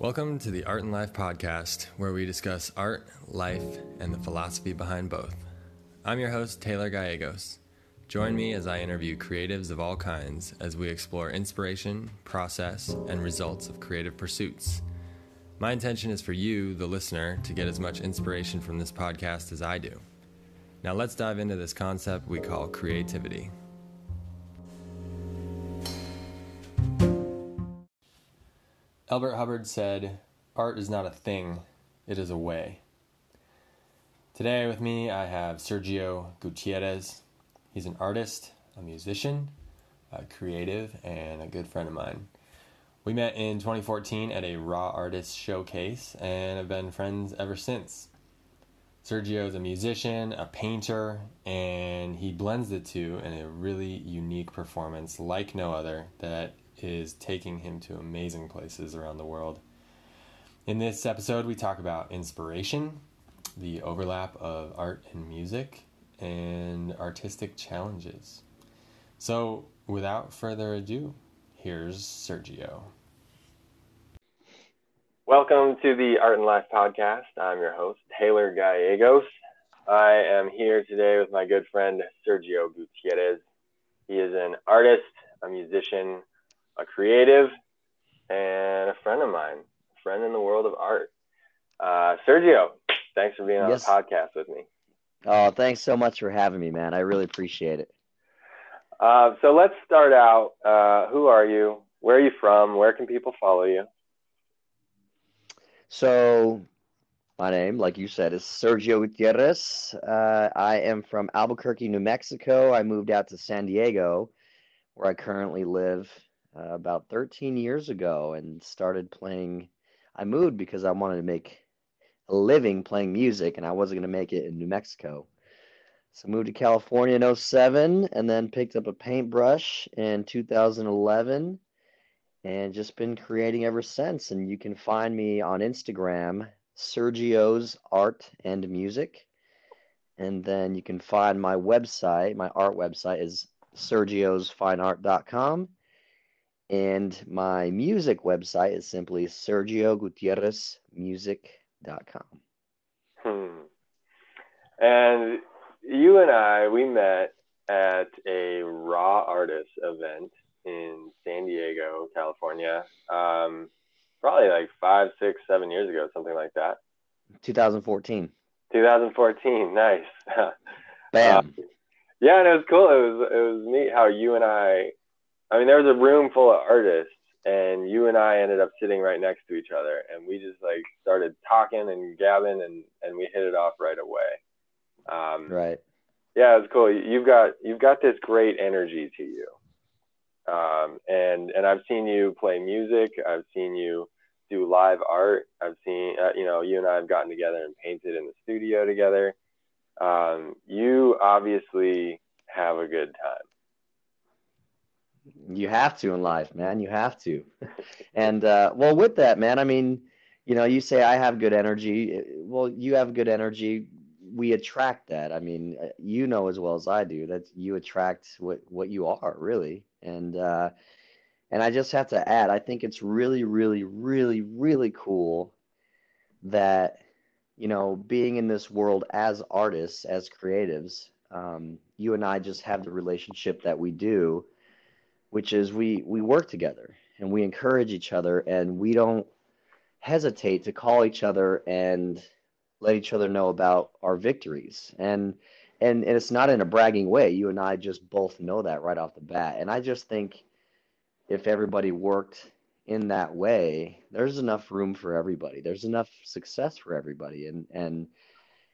Welcome to the Art and Life podcast, where we discuss art, life, and the philosophy behind both. I'm your host, Taylor Gallegos. Join me as I interview creatives of all kinds as we explore inspiration, process, and results of creative pursuits. My intention is for you, the listener, to get as much inspiration from this podcast as I do. Now let's dive into this concept we call creativity. Elbert Hubbard said, Art is not a thing, it is a way. Today with me I have Sergio Gutierrez. He's an artist, a musician, a creative, and a good friend of mine. We met in 2014 at a Raw Artist Showcase and have been friends ever since. Sergio is a musician, a painter, and he blends the two in a really unique performance like no other that is taking him to amazing places around the world. In this episode, we talk about inspiration, the overlap of art and music, and artistic challenges. So, without further ado, here's Sergio. Welcome to the Art and Life podcast. I'm your host, Taylor Gallegos. I am here today with my good friend, Sergio Gutierrez. He is an artist, a musician, a creative, and a friend of mine, a friend in the world of art. Uh, Sergio, thanks for being on yes. the podcast with me. Oh, thanks so much for having me, man. I really appreciate it. Uh, so let's start out. Uh, who are you? Where are you from? Where can people follow you? So, my name, like you said, is Sergio Gutierrez. Uh, I am from Albuquerque, New Mexico. I moved out to San Diego, where I currently live, uh, about 13 years ago and started playing. I moved because I wanted to make a living playing music, and I wasn't going to make it in New Mexico. So moved to California in 07 and then picked up a paintbrush in 2011 and just been creating ever since. And you can find me on Instagram, Sergio's Art and Music. And then you can find my website, my art website is sergiosfineart.com. And my music website is simply sergiogutierrezmusic.com. Hmm. And you and I, we met at a Raw Artists event in San Diego, California. Um, probably like five, six, seven years ago, something like that. 2014. 2014, nice. Bam. Um, yeah, and it was cool. It was it was neat how you and I I mean, there was a room full of artists, and you and I ended up sitting right next to each other, and we just like started talking and gabbing, and and we hit it off right away. Um, right. Yeah, it's cool. You've got you've got this great energy to you, um, and and I've seen you play music. I've seen you do live art. I've seen uh, you know you and I have gotten together and painted in the studio together. Um, you obviously have a good time you have to in life, man. You have to. and uh, well, with that, man, I mean, you know, you say I have good energy. Well, you have good energy. We attract that. I mean, uh, you know as well as I do that you attract what what you are really. And uh, and I just have to add, I think it's really, really, really, really cool that you know, being in this world as artists, as creatives, um, you and I just have the relationship that we do which is we we work together and we encourage each other and we don't hesitate to call each other and let each other know about our victories. And and, and it's not in a bragging way. You and i just both know that right off the bat. And i just think if everybody worked in that way there's enough room for everybody. There's enough success for everybody. And and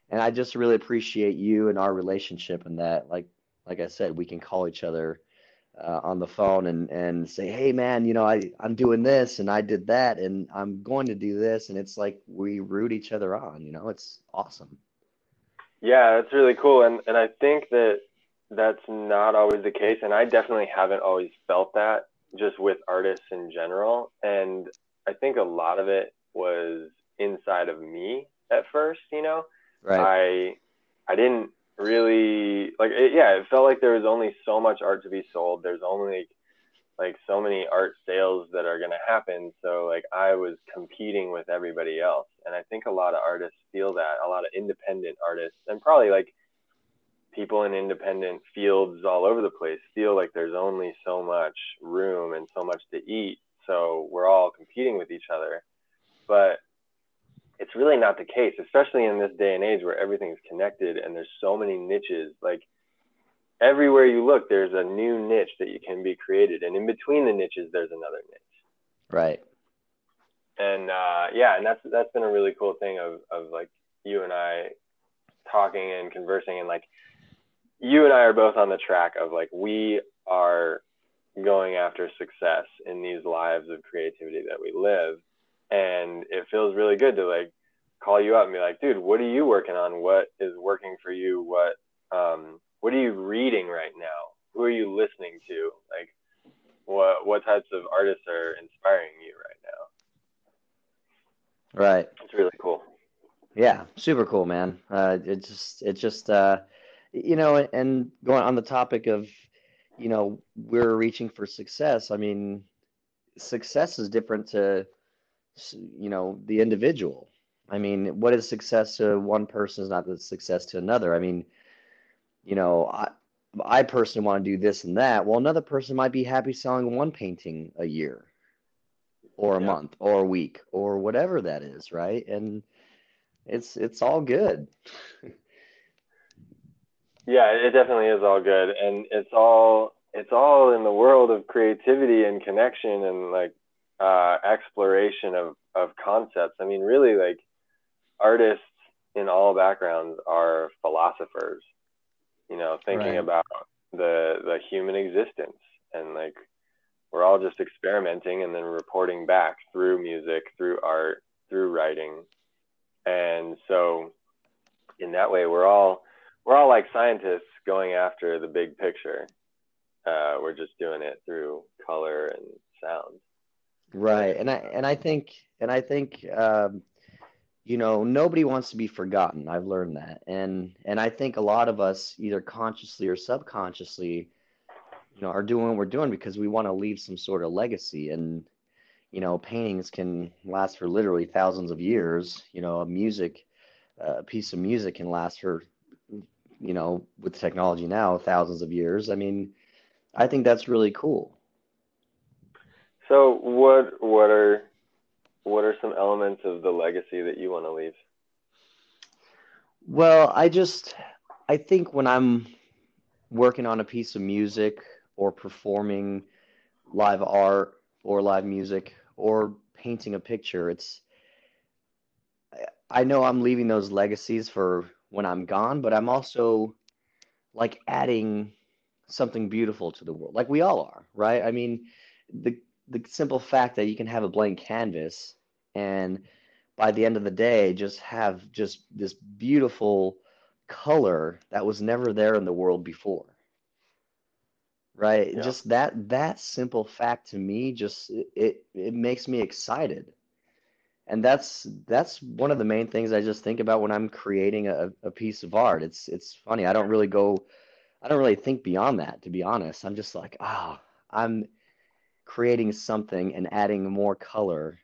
and i just really appreciate you and our relationship and that like like i said we can call each other uh, on the phone and and say, "Hey, man, you know, I I'm doing this and I did that and I'm going to do this," and it's like we root each other on. You know, it's awesome. Yeah, that's really cool, and and I think that that's not always the case, and I definitely haven't always felt that just with artists in general, and I think a lot of it was inside of me at first. You know, right. I I didn't really like it, yeah it felt like there was only so much art to be sold there's only like so many art sales that are going to happen. So like I was competing with everybody else. And I think a lot of artists feel that, a lot of independent artists and probably like people in independent fields all over the place feel like there's only so much room and so much to eat. So we're all competing with each other. But it's really not the case, especially in this day and age where everything is connected and there's so many niches. Like everywhere you look, there's a new niche that you can be created, and in between the niches, there's another niche. Right. And uh, yeah, and that's that's been a really cool thing of of like you and I talking and conversing, and like you and I are both on the track of like we are going after success in these lives of creativity that we live, and it feels really good to like call you up and be like, dude, what are you working on? What is working for you? What um, what are you reading right now? Who are you listening to? Like, what what types of artists are inspiring you right now? Right. It's really cool. Yeah, super cool, man. Uh, it just it just uh, you know, and going on the topic of, you know, we're reaching for success. I mean, success is different to, you know, the individual. I mean, what is success to one person is not the success to another. I mean, you know, I, I personally want to do this and that. Well, another person might be happy selling one painting a year or a yeah. month or a week or whatever that is, right? And it's it's all good. yeah, it definitely is all good and it's all it's all in the world of creativity and connection and like uh, exploration of of concepts. I mean, really like artists in all backgrounds are philosophers you know, thinking right. about the the human existence and like we're all just experimenting and then reporting back through music, through art, through writing. And so in that way we're all we're all like scientists going after the big picture. Uh, we're just doing it through color and sound. Right. And I and I think and I think um, you know nobody wants to be forgotten. I've learned that. And and i think a lot of us either consciously or subconsciously you know are doing what we're doing because we want to leave some sort of legacy. And you know paintings can last for literally thousands of years. You know a music a piece of music can last for you know with technology now thousands of years. I mean i think that's really cool so what what are what are some elements of the legacy that you want to leave? Well, I just I think when I'm working on a piece of music or performing live art or live music or painting a picture, it's I know I'm leaving those legacies for when I'm gone, but I'm also like adding something beautiful to the world. Like we all are, right? I mean, the the simple fact that you can have a blank canvas and by the end of the day just have just this beautiful color that was never there in the world before. Right? Yeah. just that that simple fact to me just it it makes me excited. And that's that's one of the main things i just think about when i'm creating a, a piece of art. It's it's funny. I don't really go i don't really think beyond that to be honest. I'm just like ah oh, i'm creating something and adding more color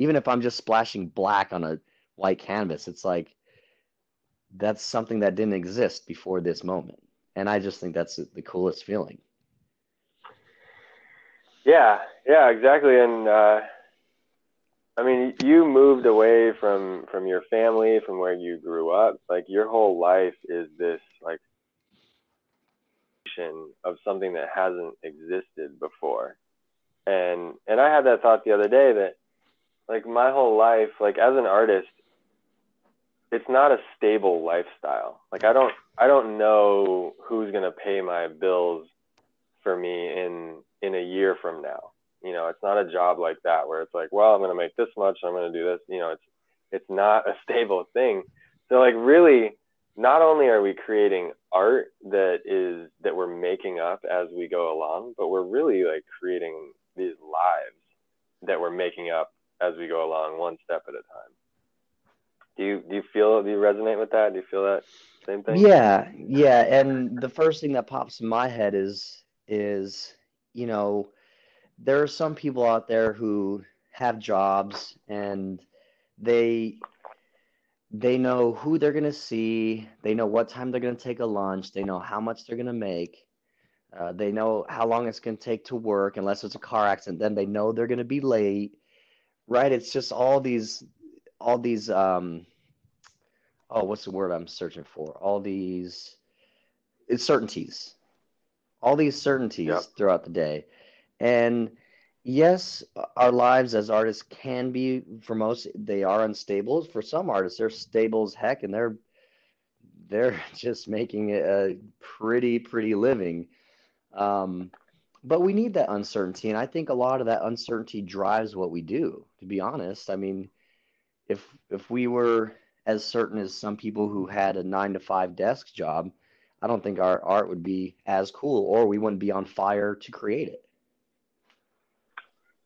even if I'm just splashing black on a white canvas, it's like that's something that didn't exist before this moment. And I just think that's the coolest feeling. Yeah, yeah, exactly. And uh, I mean, you moved away from from your family, from where you grew up. Like your whole life is this like of something that hasn't existed before. And and I had that thought the other day that like my whole life, like as an artist, it's not a stable lifestyle. Like I don't I don't know who's gonna pay my bills for me in in a year from now. You know, it's not a job like that where it's like, well, I'm gonna make this much, I'm gonna do this. You know, it's it's not a stable thing. So like really, not only are we creating art that is that we're making up as we go along, but we're really like creating these lives that we're making up as we go along, one step at a time. Do you do you feel do you resonate with that? Do you feel that same thing? Yeah, yeah. And the first thing that pops in my head is is you know there are some people out there who have jobs and they they know who they're going to see they know what time they're going to take a lunch they know how much they're going to make uh, they know how long it's going to take to work unless it's a car accident then they know they're going to be late right it's just all these all these um oh what's the word i'm searching for all these it's certainties all these certainties yep. throughout the day and yes, our lives as artists can be for most they are unstable. For some artists, they're stable as heck, and they're they're just making a pretty pretty living. Um, but we need that uncertainty, and I think a lot of that uncertainty drives what we do. To be honest, I mean, if if we were as certain as some people who had a nine to five desk job, I don't think our art would be as cool, or we wouldn't be on fire to create it.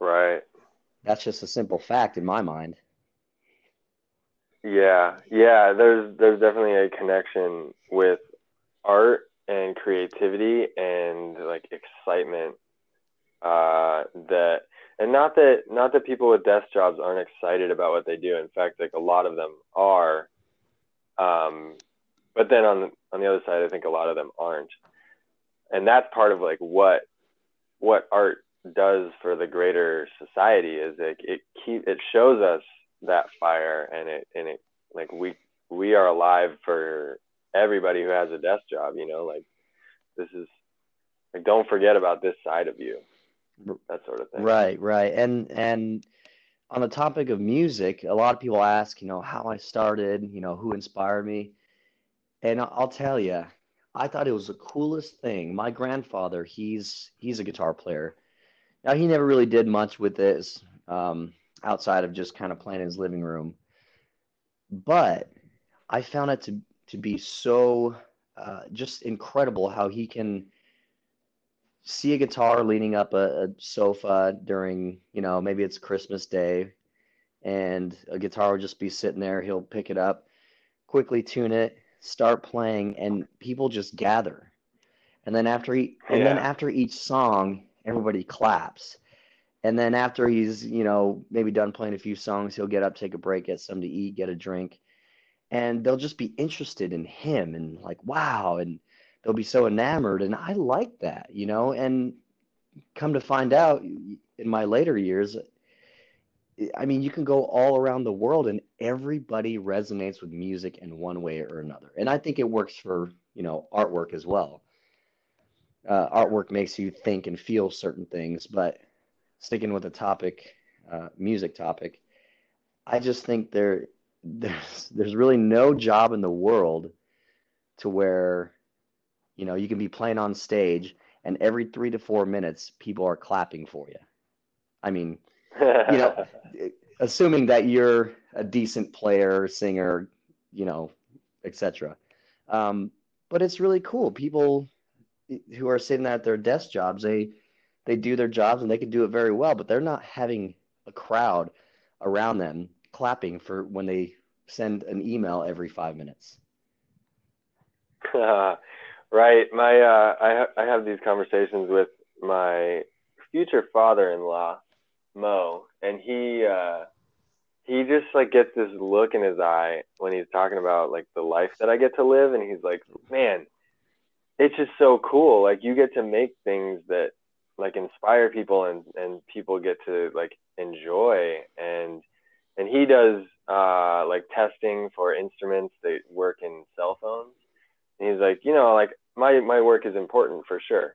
Right. That's just a simple fact in my mind. Yeah, yeah. There's there's definitely a connection with art and creativity and like excitement. Uh, that and not that not that people with desk jobs aren't excited about what they do. In fact, like a lot of them are. Um, but then on the, on the other side, I think a lot of them aren't, and that's part of like what what art does for the greater society is it it keep it shows us that fire and it and it like we we are alive for everybody who has a desk job you know like this is like don't forget about this side of you that sort of thing. Right right. And and on the topic of music a lot of people ask you know how i started you know who inspired me. And i'll tell you i thought it was the coolest thing. My grandfather he's he's a guitar player. Now he never really did much with this um, outside of just kind of playing in his living room. But I found it to to be so uh, just incredible how he can see a guitar leaning up a, a, sofa during you know maybe it's Christmas Day, and a guitar will just be sitting there. He'll pick it up, quickly tune it, start playing, and people just gather. And then after he, and yeah. then after each song, everybody claps. And then after he's, you know, maybe done playing a few songs, he'll get up, take a break, get something to eat, get a drink. And they'll just be interested in him and like, wow. And they'll be so enamored. And I like that, you know. And come to find out in my later years, I mean, you can go all around the world and everybody resonates with music in one way or another. And I think it works for, you know, artwork as well uh, artwork makes you think and feel certain things. But sticking with the topic, uh, music topic, I just think there there's there's really no job in the world to where you know you can be playing on stage and every three to four minutes people are clapping for you. I mean, you know, assuming that you're a decent player, singer, you know, etc. Um, but it's really cool. People who are sitting at their desk jobs, they they do their jobs and they can do it very well, but they're not having a crowd around them clapping for when they send an email every five minutes. right. My uh, I ha- I have these conversations with my future father-in-law, Mo, and he uh, he just like gets this look in his eye when he's talking about like the life that I get to live, and he's like, man it's just so cool. Like you get to make things that like inspire people and and people get to like enjoy and and he does uh like testing for instruments that work in cell phones. And he's like, you know, like my my work is important for sure,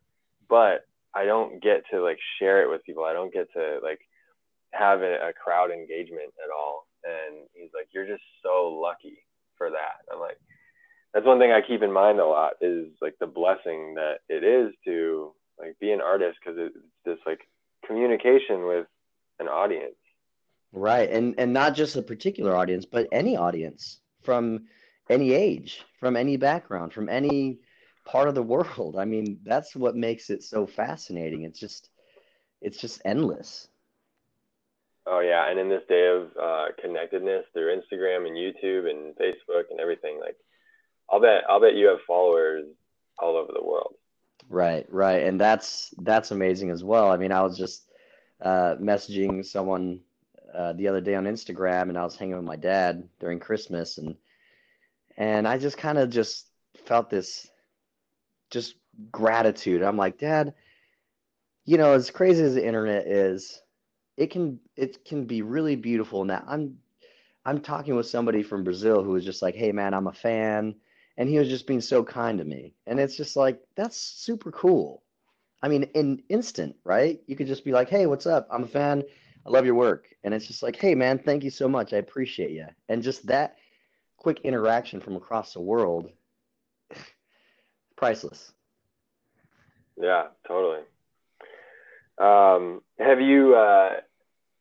but I don't get to like share it with people. I don't get to like have a, a crowd engagement at all. And he's like, you're just so lucky for that. I'm like, that's one thing I keep in mind a lot is like the blessing that it is to like be an artist because it's this like communication with an audience. Right, and and not just a particular audience, but any audience from any age, from any background, from any part of the world. I mean, that's what makes it so fascinating. It's just it's just endless. Oh yeah, and in this day of uh, connectedness through Instagram and YouTube and Facebook and everything, like I'll bet I'll bet you have followers all over the world. Right, right, and that's that's amazing as well. I mean, I was just uh, messaging someone uh, the other day on Instagram, and I was hanging with my dad during Christmas, and and I just kind of just felt this just gratitude. I'm like, Dad, you know, as crazy as the internet is, it can it can be really beautiful. Now I'm I'm talking with somebody from Brazil who was just like, "Hey man, I'm a fan." And he was just being so kind to me. And it's just like that's super cool. I mean, in instant, right? You could just be like, "Hey, what's up? I'm a fan. I love your work." And it's just like, "Hey man, thank you so much. I appreciate you." And just that quick interaction from across the world priceless. Yeah, totally. Um, have you uh,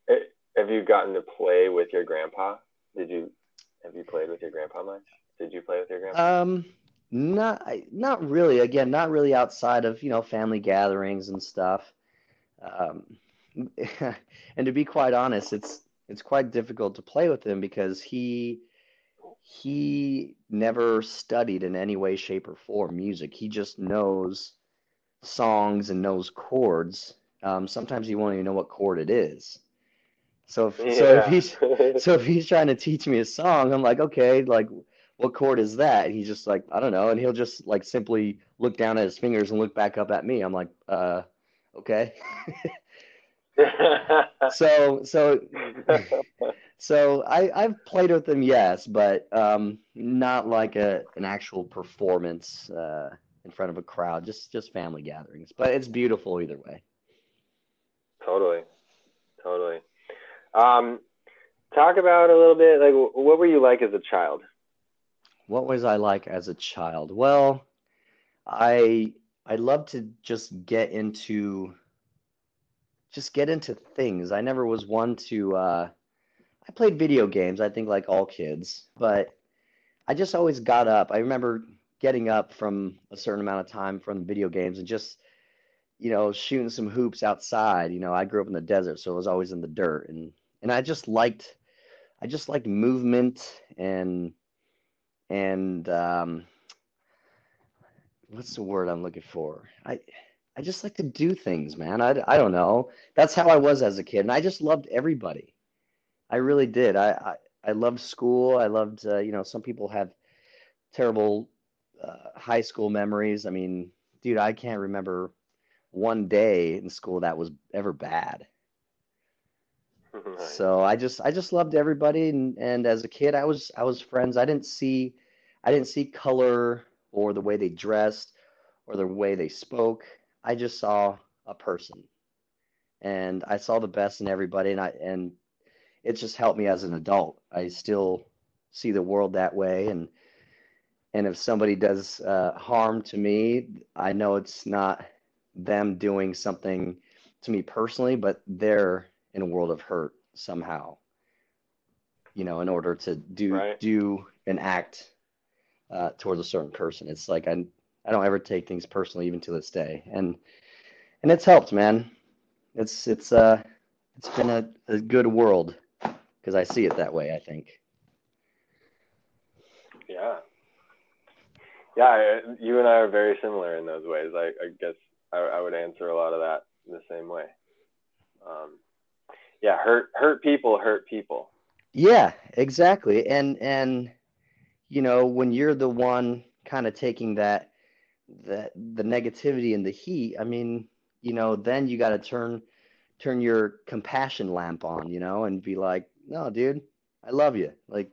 eh, have you gotten to play with your grandpa? Did you have you played with your grandpa much? Did you play with your grandpa? Um, not not really. Again, not really outside of you know family gatherings and stuff. Um, and to be quite honest, it's it's quite difficult to play with him because he he never studied in any way, shape, or form music. He just knows songs and knows chords. Um, sometimes he won't even know what chord it is. So if, so if he's so if he's trying to teach me a song, I'm like, okay, like what chord is that? And he's just like, I don't know, and he'll just like simply look down at his fingers and look back up at me. I'm like, uh, okay. so so so I I've played with them, yes, but um, not like a an actual performance uh, in front of a crowd, just just family gatherings. But it's beautiful either way. Totally, totally. Um, talk about a little bit like what were you like as a child? What was I like as a child? Well, I I love to just get into just get into things. I never was one to uh I played video games, I think like all kids, but I just always got up. I remember getting up from a certain amount of time from video games and just you know shooting some hoops outside you know i grew up in the desert so it was always in the dirt and and I just liked I just liked movement and and um, what's the word I'm looking for? I I just like to do things, man. I, I don't know. That's how I was as a kid, and I just loved everybody. I really did. I I, I loved school. I loved uh, you know some people have terrible uh, high school memories. I mean, dude, I can't remember one day in school that was ever bad. So I just I just loved everybody and and as a kid I was I was friends. I didn't see I didn't see color or the way they dressed or the way they spoke. I just saw a person. And I saw the best in everybody and I and it just helped me as an adult. I still see the world that way and and if somebody does uh, harm to me, I know it's not them doing something to me personally, but they're in a world of hurt somehow you know in order to do right. do an act uh, towards a certain person it's like i i don't ever take things personally even to this day. And and it's helped man. It's it's uh it's been a, a good world because i see it that way i think. Yeah. Yeah you and i are very similar in those ways. I, I guess I, I would answer a lot of that the same way. Um, yeah hurt hurt people hurt people. Yeah exactly. And and you know when you're the one kind of taking that that the negativity and the heat i mean you know then you got to turn turn your compassion lamp on you know and be like no dude i love you like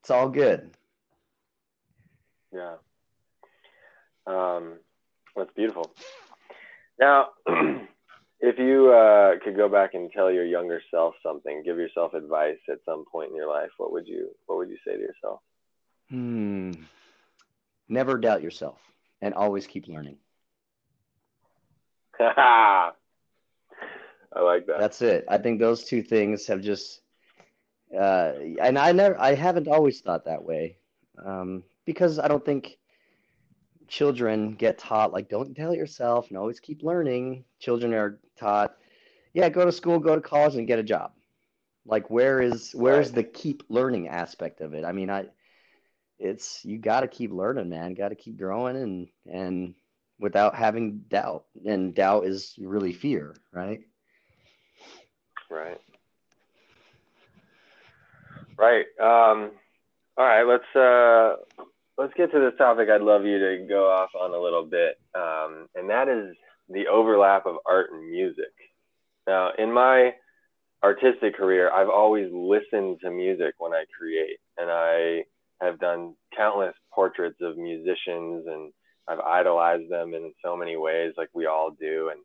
it's all good yeah um that's beautiful now If you uh, could go back and tell your younger self something, give yourself advice at some point in your life, what would you what would you say to yourself? Hmm. Never doubt yourself and always keep learning. I like that. That's it. I think those two things have just uh, and I never I haven't always thought that way. Um, because I don't think children get taught like don't tell it yourself and always keep learning children are taught yeah go to school go to college and get a job like where is where's right. the keep learning aspect of it i mean i it's you got to keep learning man got to keep growing and and without having doubt and doubt is really fear right Right. Right. Um, all right. Let's uh, let's get to this topic. I'd love you to go off on a little bit, um, and that is the overlap of art and music. Now, in my artistic career, I've always listened to music when I create, and I have done countless portraits of musicians, and I've idolized them in so many ways, like we all do, and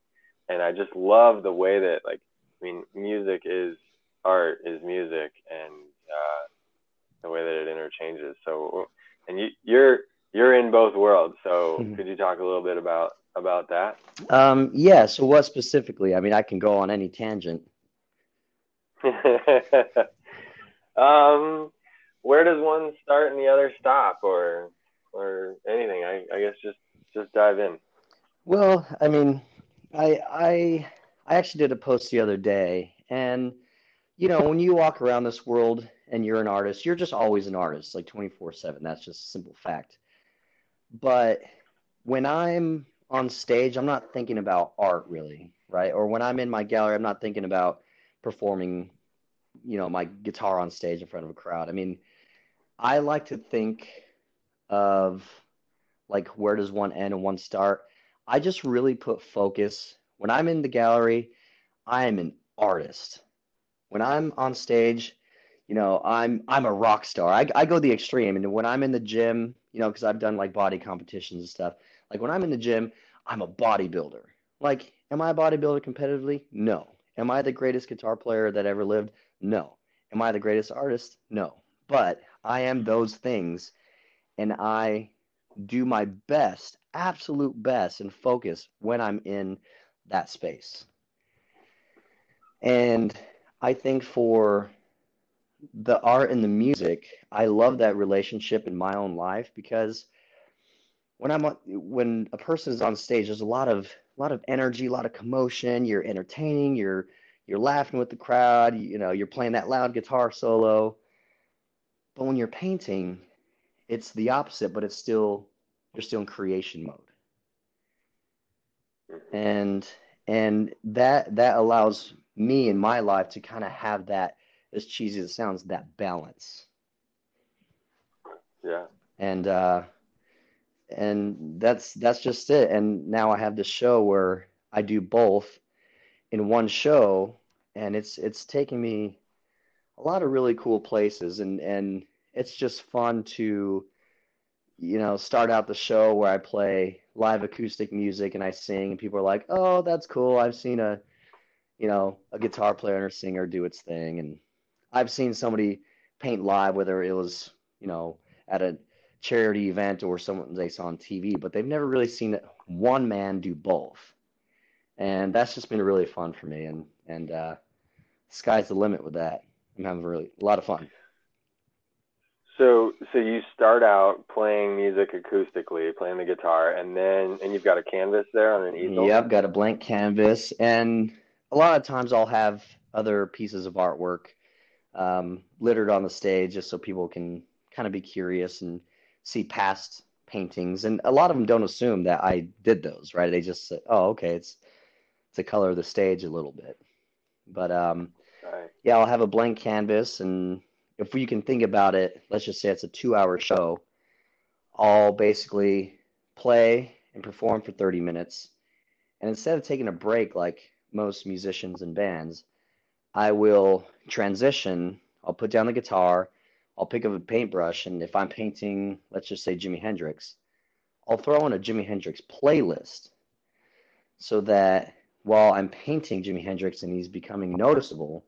and I just love the way that like I mean, music is art is music, and uh, the way that it interchanges. So, and you, you're you're in both worlds. So, mm-hmm. could you talk a little bit about about that? Um, yeah. So, what specifically? I mean, I can go on any tangent. um, where does one start and the other stop, or or anything? I, I guess just just dive in. Well, I mean, I I I actually did a post the other day, and you know, when you walk around this world and you're an artist, you're just always an artist, like 24 7. That's just a simple fact. But when I'm on stage, I'm not thinking about art really, right? Or when I'm in my gallery, I'm not thinking about performing, you know, my guitar on stage in front of a crowd. I mean, I like to think of like where does one end and one start. I just really put focus when I'm in the gallery, I am an artist. When I'm on stage, you know, I'm I'm a rock star. I, I go the extreme, and when I'm in the gym, you know, because I've done like body competitions and stuff. Like when I'm in the gym, I'm a bodybuilder. Like, am I a bodybuilder competitively? No. Am I the greatest guitar player that ever lived? No. Am I the greatest artist? No. But I am those things, and I do my best, absolute best, and focus when I'm in that space. And I think for the art and the music, I love that relationship in my own life because when I'm when a person is on stage, there's a lot of a lot of energy, a lot of commotion. You're entertaining, you're you're laughing with the crowd, you know, you're playing that loud guitar solo. But when you're painting, it's the opposite, but it's still you're still in creation mode. And and that that allows me in my life to kind of have that as cheesy as it sounds, that balance. Yeah. And uh, and that's that's just it. And now I have this show where I do both in one show, and it's it's taking me a lot of really cool places, and and it's just fun to you know start out the show where I play live acoustic music and I sing, and people are like, "Oh, that's cool. I've seen a you know a guitar player and a singer do its thing," and I've seen somebody paint live, whether it was, you know, at a charity event or someone they saw on TV, but they've never really seen one man do both. And that's just been really fun for me. And, and, uh, sky's the limit with that. Having really a lot of fun. So, so you start out playing music acoustically, playing the guitar, and then, and you've got a canvas there on an easel. Yeah, I've got a blank canvas, and a lot of times I'll have other pieces of artwork um, littered on the stage just so people can kind of be curious and see past paintings. And a lot of them don't assume that I did those, right? They just say, "Oh, okay, it's it's the color of the stage a little bit." But um, right. yeah, I'll have a blank canvas, and if you can think about it, let's just say it's a two-hour show. I'll basically play and perform for 30 minutes, and instead of taking a break like most musicians and bands, I will transition. I'll put down the guitar. I'll pick up a paintbrush, and if I'm painting, let's just say Jimi Hendrix, I'll throw in a Jimi Hendrix playlist so that while I'm painting Jimi Hendrix and he's becoming noticeable,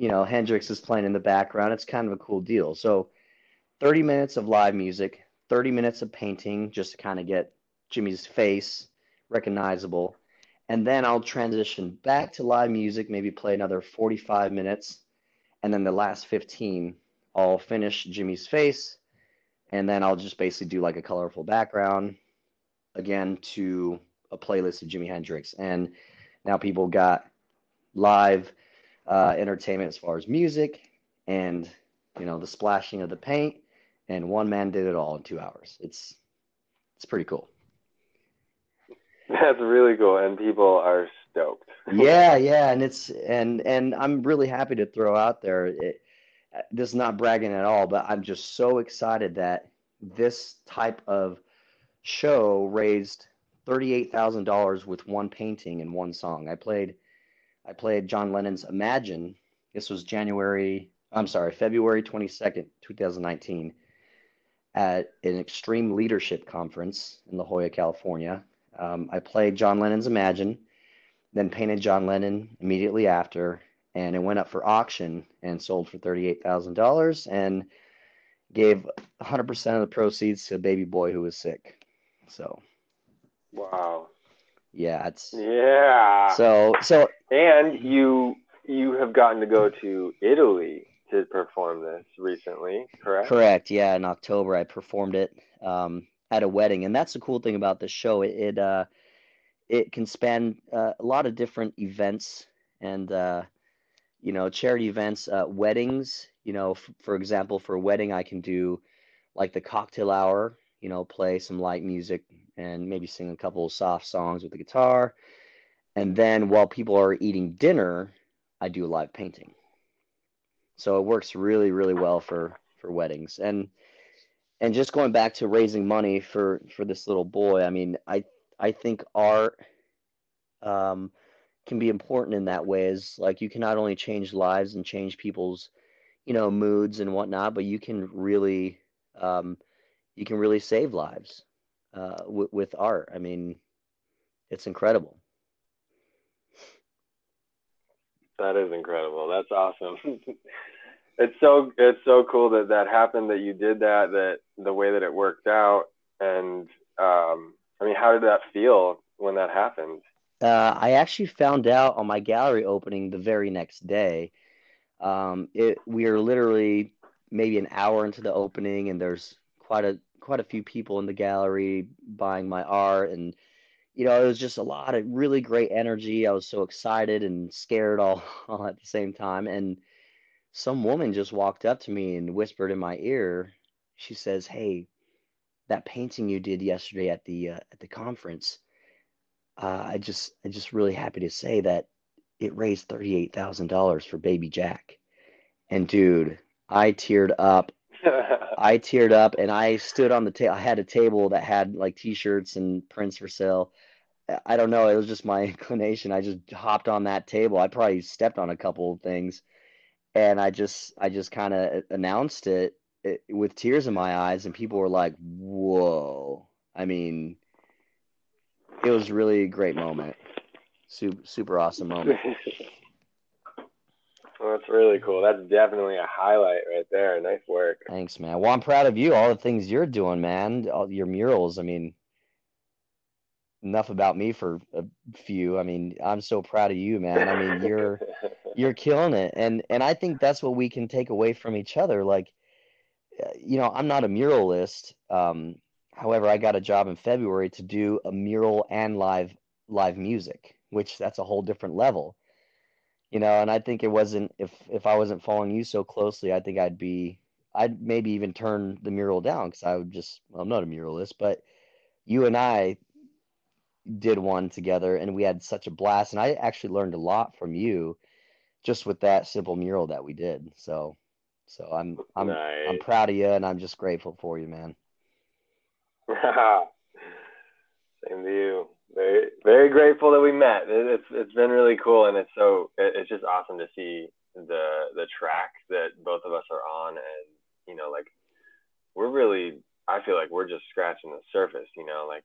you know, Hendrix is playing in the background. It's kind of a cool deal. So 30 minutes of live music, 30 minutes of painting just to kind of get Jimi's face recognizable and then I'll transition back to live music, maybe play another 45 minutes, and then the last 15, I'll finish Jimi's face, and then I'll just basically do like a colorful background again to a playlist of Jimi Hendrix. And now people got live uh, entertainment as far as music and you know the splashing of the paint, and one man did it all in two hours. It's it's pretty cool. That's really cool, and people are stoked. yeah, yeah, and it's and and I'm really happy to throw out there. It, this is not bragging at all, but I'm just so excited that this type of show raised $38,000 with one painting and one song. I played I played John Lennon's Imagine. This was January, I'm sorry, February 22nd, 2019 at an extreme leadership conference in La Jolla, California. Um, I played John Lennon's Imagine, then painted John Lennon immediately after, and it went up for auction and sold for $38,000 and gave 100% of the proceeds to a baby boy who was sick. So, wow. Yeah, it's Yeah. so so And you you have gotten to go to Italy to perform this recently, correct? correct. Yeah, in October I performed it um, at a wedding, and that's the cool thing about this show. It it, uh, it can span uh, a lot of different events and uh, you know charity events, uh, weddings. You know, f for example, for a wedding I can do like the cocktail hour. You know, play some light music and maybe sing a couple of soft songs with the guitar. And then while people are eating dinner, I do live painting. So it works really, really well for for weddings. And and just going back to raising money for for this little boy, I mean, I I think art um, can be important in that way. Is like you can not only change lives and change people's, you know, moods and whatnot, but you can really um, you can really save lives uh, w with art. I mean, it's incredible. That is incredible. That's awesome. it's so it's so cool that that happened that you did that that the way that it worked out and um I mean how did that feel when that happened? Uh, I actually found out on my gallery opening the very next day. Um, it we are literally maybe an hour into the opening, and there's quite a quite a few people in the gallery buying my art, and you know it was just a lot of really great energy. I was so excited and scared all all at the same time, and some woman just walked up to me and whispered in my ear. She says, "Hey, that painting you did yesterday at the uh, at the conference." uh, I just I just really happy to say that it raised thirty eight thousand dollars for baby Jack. And dude, I teared up. I teared up and I stood on the table. I had a table that had like t-shirts and prints for sale. I don't know, it was just my inclination. I just hopped on that table. I probably stepped on a couple of things and I just I just kind of announced it, it with tears in my eyes and people were like, "Whoa." I mean, it was really a great moment. Super, super awesome moment. well, that's really cool. That's definitely a highlight right there. Nice work. Thanks, man. Well, I'm proud of you. All the things you're doing, man. All your murals. I mean, enough about me for a few. I mean, I'm so proud of you, man. I mean, you're you're killing it, and and I think that's what we can take away from each other. Like, uh, you know, I'm not a muralist. Um, however, I got a job in February to do a mural and live live music, which that's a whole different level. You know, and I think it wasn't if if I wasn't following you so closely, I think I'd be I'd maybe even turn the mural down because I would just well, I'm not a muralist, but you and I did one together and we had such a blast and I actually learned a lot from you just with that simple mural that we did. So so I'm I'm nice. I'm proud of you and I'm just grateful for you, man. Same to you. Very, very grateful that we met. It's it's been really cool, and it's so it's just awesome to see the the track that both of us are on, and you know, like we're really. I feel like we're just scratching the surface, you know, like,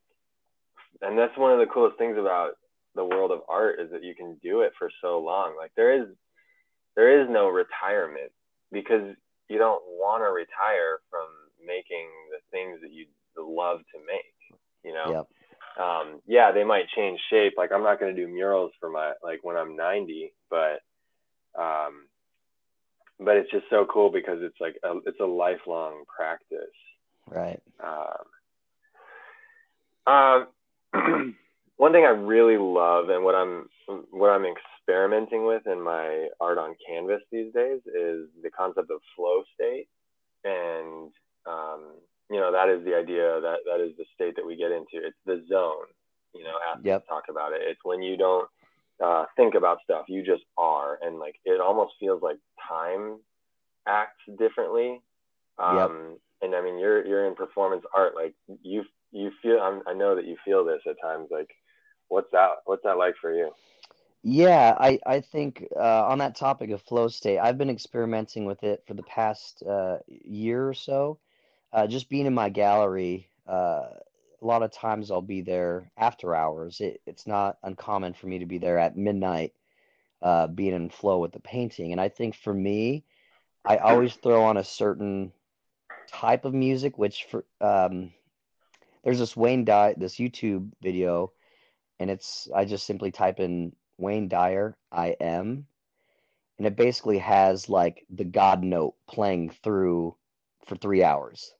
and that's one of the coolest things about the world of art is that you can do it for so long. Like there is, there is no retirement because you don't want to retire from making the things that you love to make, you know? Yep. Um, yeah, they might change shape. Like I'm not going to do murals for my like when I'm 90, but um, but it's just so cool because it's like a, it's a lifelong practice. Right. Um, um, one thing I really love and what I'm what I'm experimenting with in my art on canvas these days is the concept of flow state, and um, you know that is the idea that that is the state that we get into. It's the zone. You know, athletes Yep. talk about it. It's when you don't uh, think about stuff. You just are, and like it almost feels like time acts differently. Um, yep. And I mean, you're you're in performance art. Like you you feel. I'm, I know that you feel this at times. Like, what's that? What's that like for you? Yeah, I I think uh, on that topic of flow state, I've been experimenting with it for the past uh, year or so. Uh, just being in my gallery, uh, a lot of times I'll be there after hours. It, it's not uncommon for me to be there at midnight, uh, being in flow with the painting. And I think for me, I always throw on a certain type of music, which for um, there's this Wayne Dyer, this YouTube video, and it's I just simply type in Wayne Dyer I am, and it basically has like the God note playing through for three hours.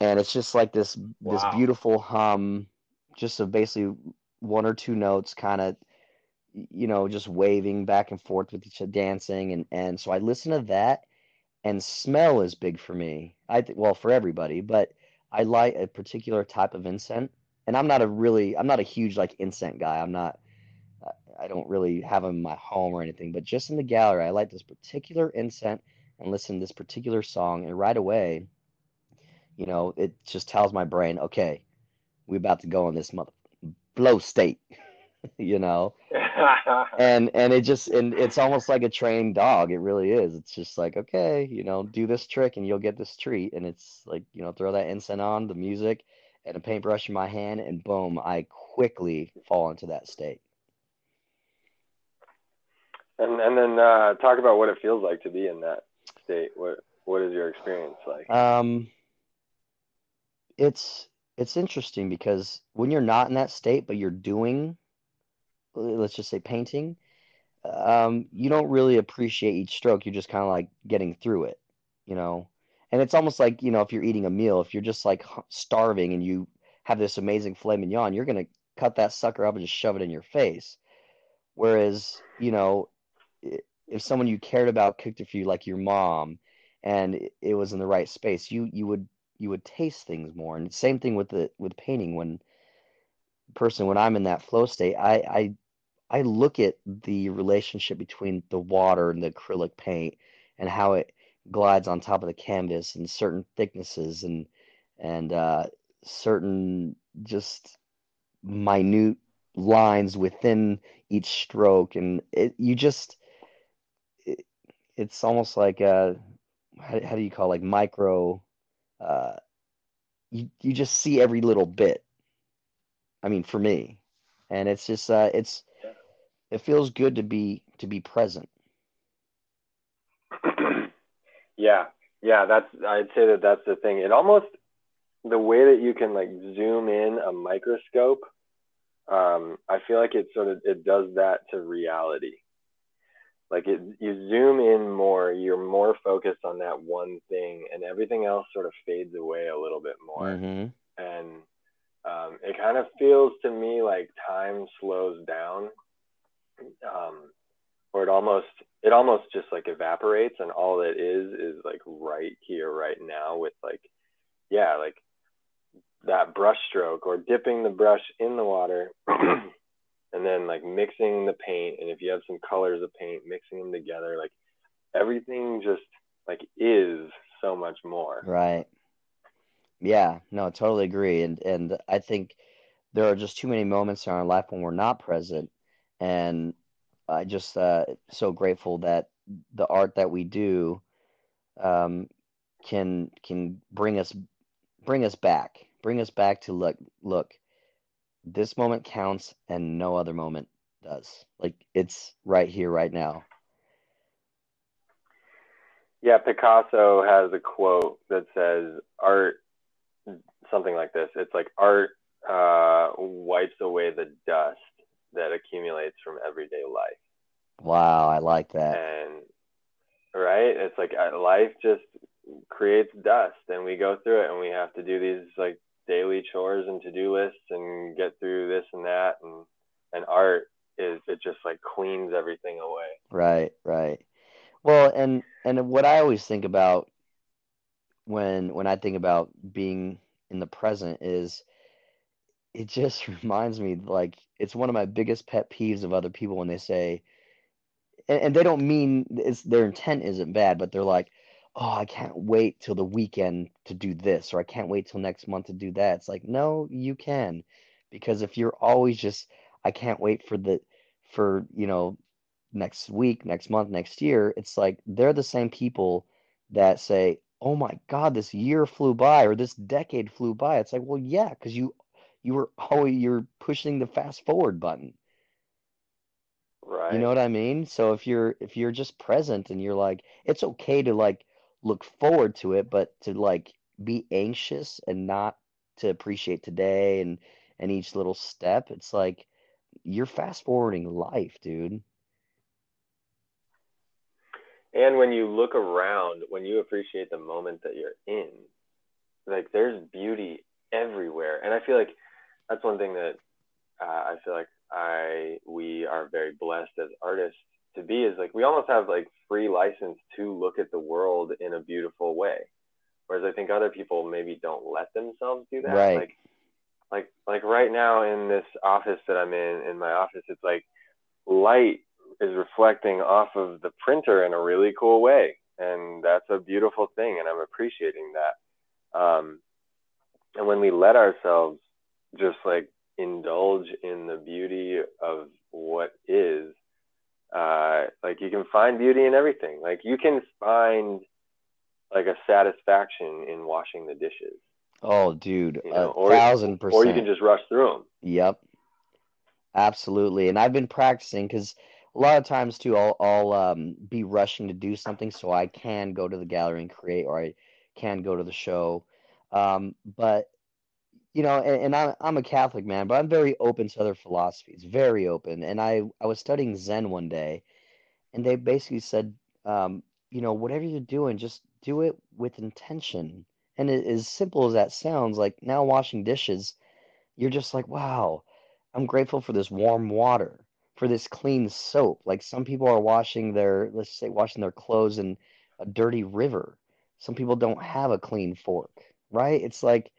And it's just like this wow. this beautiful hum just of basically one or two notes kind of you know just waving back and forth with each other dancing and and so i listen to that and smell is big for me. I think well for everybody but i like a particular type of incense. And i'm not a really i'm not a huge like incense guy. I'm not i don't really have them in my home or anything but just in the gallery i like this particular incense and listen to this particular song and right away you know, it just tells my brain, okay, we're about to go in this mother flow state, you know, and and it just and it's almost like a trained dog. It really is. It's just like okay, you know, do this trick and you'll get this treat, and it's like you know, throw that incense on, the music, and a paintbrush in my hand, and boom, I quickly fall into that state. And and then uh, talk about what it feels like to be in that state. What what is your experience like? Um, it's it's interesting because when you're not in that state but you're doing let's just say painting um, you don't really appreciate each stroke you're just kind of like getting through it you know and it's almost like you know if you're eating a meal if you're just like starving and you have this amazing filet mignon you're to cut that sucker up and just shove it in your face whereas you know if someone you cared about cooked it for you like your mom and it was in the right space you you would you would taste things more. And same thing with the with painting. When person when I'm in that flow state, I I I look at the relationship between the water and the acrylic paint and how it glides on top of the canvas and certain thicknesses and and uh, certain just minute lines within each stroke and it, you just it's almost like a how, how do you call it? like micro uh, you you just see every little bit. I mean, for me, and it's just uh, it's it feels good to be to be present. yeah, yeah, that's I'd say that that's the thing. It almost the way that you can like zoom in a microscope. Um, I feel like it sort of it does that to reality like it, you zoom in more you're more focused on that one thing and everything else sort of fades away a little bit more mm-hmm. and um, it kind of feels to me like time slows down um, or it almost it almost just like evaporates and all it is is like right here right now with like yeah like that brush stroke or dipping the brush in the water and then like mixing the paint and if you have some colors of paint mixing them together like everything just like is so much more. Right. Yeah no totally agree and and i think there are just too many moments in our life when we're not present and i just uh so grateful that the art that we do um can can bring us bring us back bring us back to look look this moment counts and no other moment does. Like it's right here, right now. Yeah, Picasso has a quote that says, "Art, something like this. It's like art uh, wipes away the dust that accumulates from everyday life." Wow, I like that. And right, it's like uh, life just creates dust, and we go through it, and we have to do these like daily chores and to-do lists and get through this and that. And and art is it just like cleans everything away. Right right. Well and and what i always think about when when i think about being in the present is it just reminds me like it's one of my biggest pet peeves of other people when they say and, and they don't mean it's their intent isn't bad, but they're like, "Oh, I can't wait till the weekend to do this," or "I can't wait till next month to do that." It's like, no, you can, because if you're always just, "I can't wait for the for you know next week, next month, next year," it's like they're the same people that say, "Oh my God, this year flew by," or "This decade flew by." It's like, well, yeah, because you you were always you're pushing the fast forward button. Right. You know what I mean? So if you're if you're just present and you're like, it's okay to like look forward to it, but to like be anxious and not to appreciate today and and each little step, it's like you're fast forwarding life, dude. And when you look around, when you appreciate the moment that you're in, like there's beauty everywhere. And I feel like that's one thing that uh, I feel like I we are very blessed as artists to be is like we almost have like free license to look at the world in a beautiful way. Whereas I think other people maybe don't let themselves do that. Right. Like like like right now in this office that I'm in, in my office, it's like light is reflecting off of the printer in a really cool way. And that's a beautiful thing and I'm appreciating that. Um, and when we let ourselves just like indulge in the beauty of what is, uh, like you can find beauty in everything. Like you can find like a satisfaction in washing the dishes. Oh, dude, You know, a or- thousand percent. Or you can just rush through them. Yep. Absolutely. And I've been practicing because a lot of times too, I'll I'll um, be rushing to do something so I can go to the gallery and create, or I can go to the show. Um, but you know, and, and I'm I'm a Catholic man, but I'm very open to other philosophies, very open. And I I was studying Zen one day, and they basically said, um, you know, whatever you're doing, just do it with intention. And it, as simple as that sounds, like now washing dishes, you're just like, wow, I'm grateful for this warm water, for this clean soap. Like some people are washing their, let's say, washing their clothes in a dirty river. Some people don't have a clean fork, right? It's like,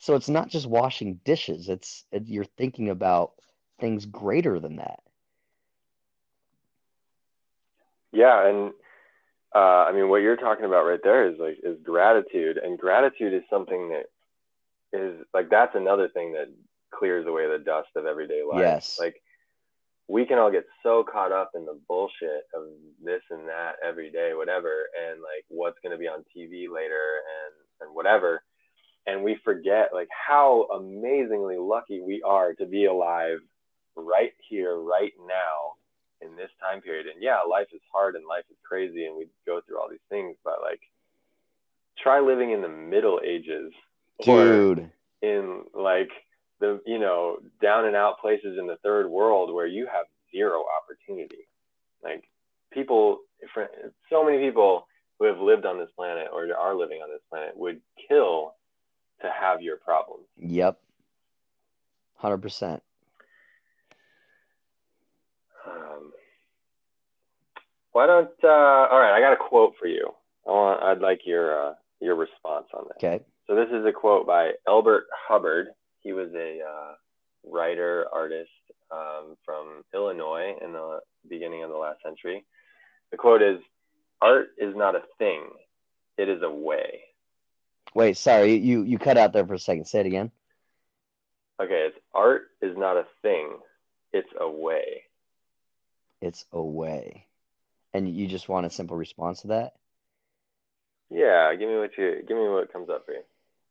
so it's not just washing dishes. It's it, you're thinking about things greater than that. Yeah, and uh, I mean, what you're talking about right there is like is gratitude, and gratitude is something that is like that's another thing that clears away the dust of everyday life. Yes. Like we can all get so caught up in the bullshit of this and that every day, whatever, and like what's going to be on TV later and and whatever, and we forget like how amazingly lucky we are to be alive right here, right now, in this time period. And yeah, life is hard and life is crazy, and we go through all these things, but like try living in the Middle Ages Dude, in like the you know down and out places in the third world where you have zero opportunity like people so many people who have lived on this planet or are living on this planet would kill to have your problems yep. 100%. um, why don't uh, all right i got a quote for you i want i'd like your uh, your response on this Okay. So this is a quote by Elbert Hubbard. He was a uh, writer, artist um, from Illinois in the beginning of the last century. The quote is, "Art is not a thing; it is a way." Wait, sorry, you you cut out there for a second. Say it again. Okay, it's art is not a thing; it's a way. It's a way. And you just want a simple response to that? Yeah, give me what you give me what comes up for you.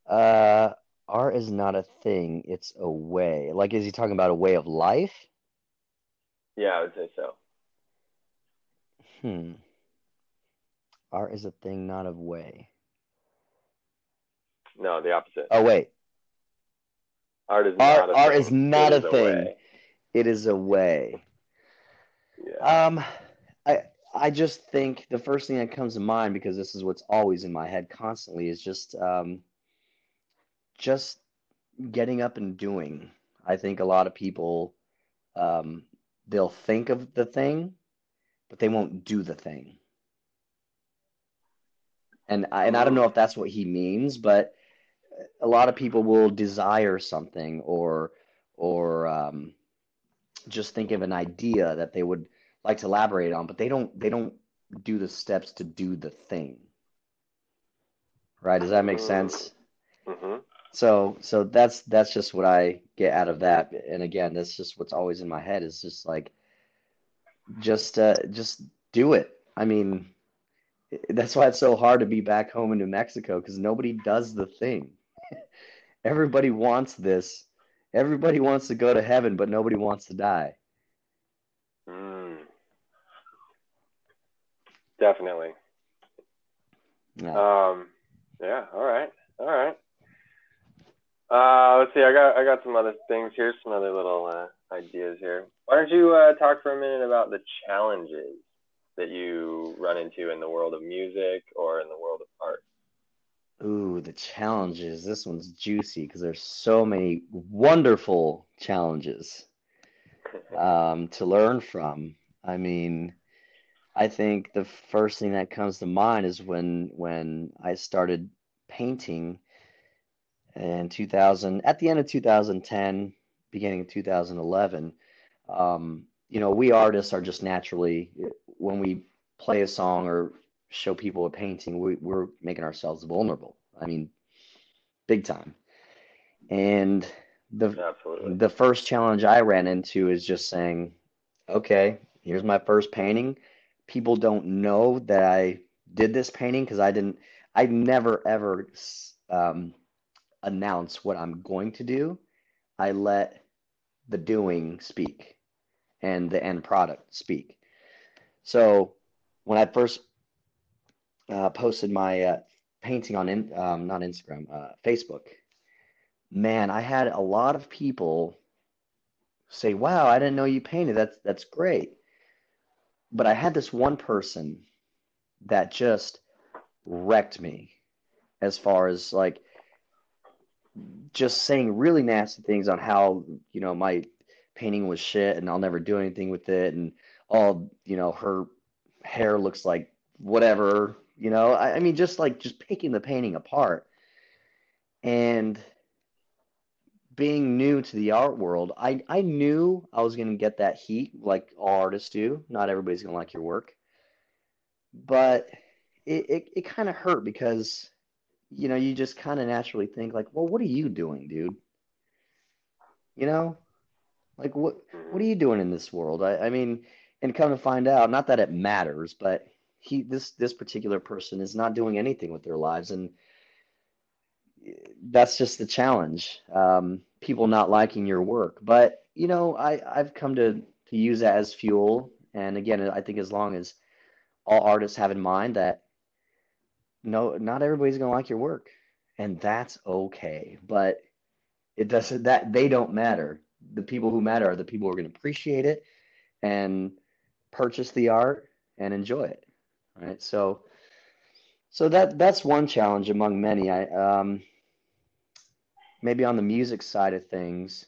Uh, art is not a thing, it's a way. Like, is he talking about a way of life? Yeah, I would say so. Hmm. Art is a thing, not a way. No, the opposite. Oh, wait. Art is Art- not a art thing; is not it a is thing. way. It is a way. Yeah. Um, I I just think the first thing that comes to mind because this is what's always in my head constantly is just um just getting up and doing. I think a lot of people um they'll think of the thing, but they won't do the thing. And I, and I don't know if that's what he means, but a lot of people will desire something or or um, just think of an idea that they would like to elaborate on, but they don't they don't do the steps to do the thing. Right? Does that make sense? hmm So so that's that's just what I get out of that. And again, that's just what's always in my head is just like just uh just do it. I mean, that's why it's so hard to be back home in New Mexico because nobody does the thing. Everybody wants this. Everybody wants to go to heaven, but nobody wants to die. Mm. Definitely. Yeah. Um, yeah. All right. All right. Uh, let's see. I got I got some other things here. Some other little uh, ideas here. Why don't you uh, talk for a minute about the challenges that you run into in the world of music or in the world of art? Ooh, the challenges. This one's juicy because there's so many wonderful challenges um, to learn from. I mean, I think the first thing that comes to mind is when when I started painting in 2000, at the end of 2010, beginning of 2011. Um, you know, we artists are just naturally, when we play a song or show people a painting, we, we're making ourselves vulnerable. I mean, big time. And the Absolutely. the first challenge I ran into is just saying, okay, here's my first painting. People don't know that I did this painting because I didn't, I never ever um, announce what I'm going to do. I let the doing speak and the end product speak. So when I first uh, posted my uh, painting on in, um, not Instagram, uh, Facebook, man, I had a lot of people say, "Wow, I didn't know you painted. That's that's great." But I had this one person that just wrecked me as far as like just saying really nasty things on how, you know, my painting was shit and I'll never do anything with it and all, you know, her hair looks like whatever, you know. I, I mean just like just picking the painting apart. And being new to the art world, I, I knew I was going to get that heat like all artists do. Not everybody's going to like your work. But it, it, it kind of hurt because, you know, you just kind of naturally think like, well, what are you doing, dude? You know, like what what are you doing in this world? I, I mean, and come to find out, not that it matters, but he this this particular person is not doing anything with their lives, and that's just the challenge. Um, people not liking your work, but you know, I I've come to to use that as fuel, and again, I think as long as all artists have in mind that no, not everybody's gonna like your work, and that's okay. But it doesn't that they don't matter. The people who matter are the people who are gonna appreciate it and purchase the art and enjoy it. Right. So so that that's one challenge among many. I um maybe on the music side of things.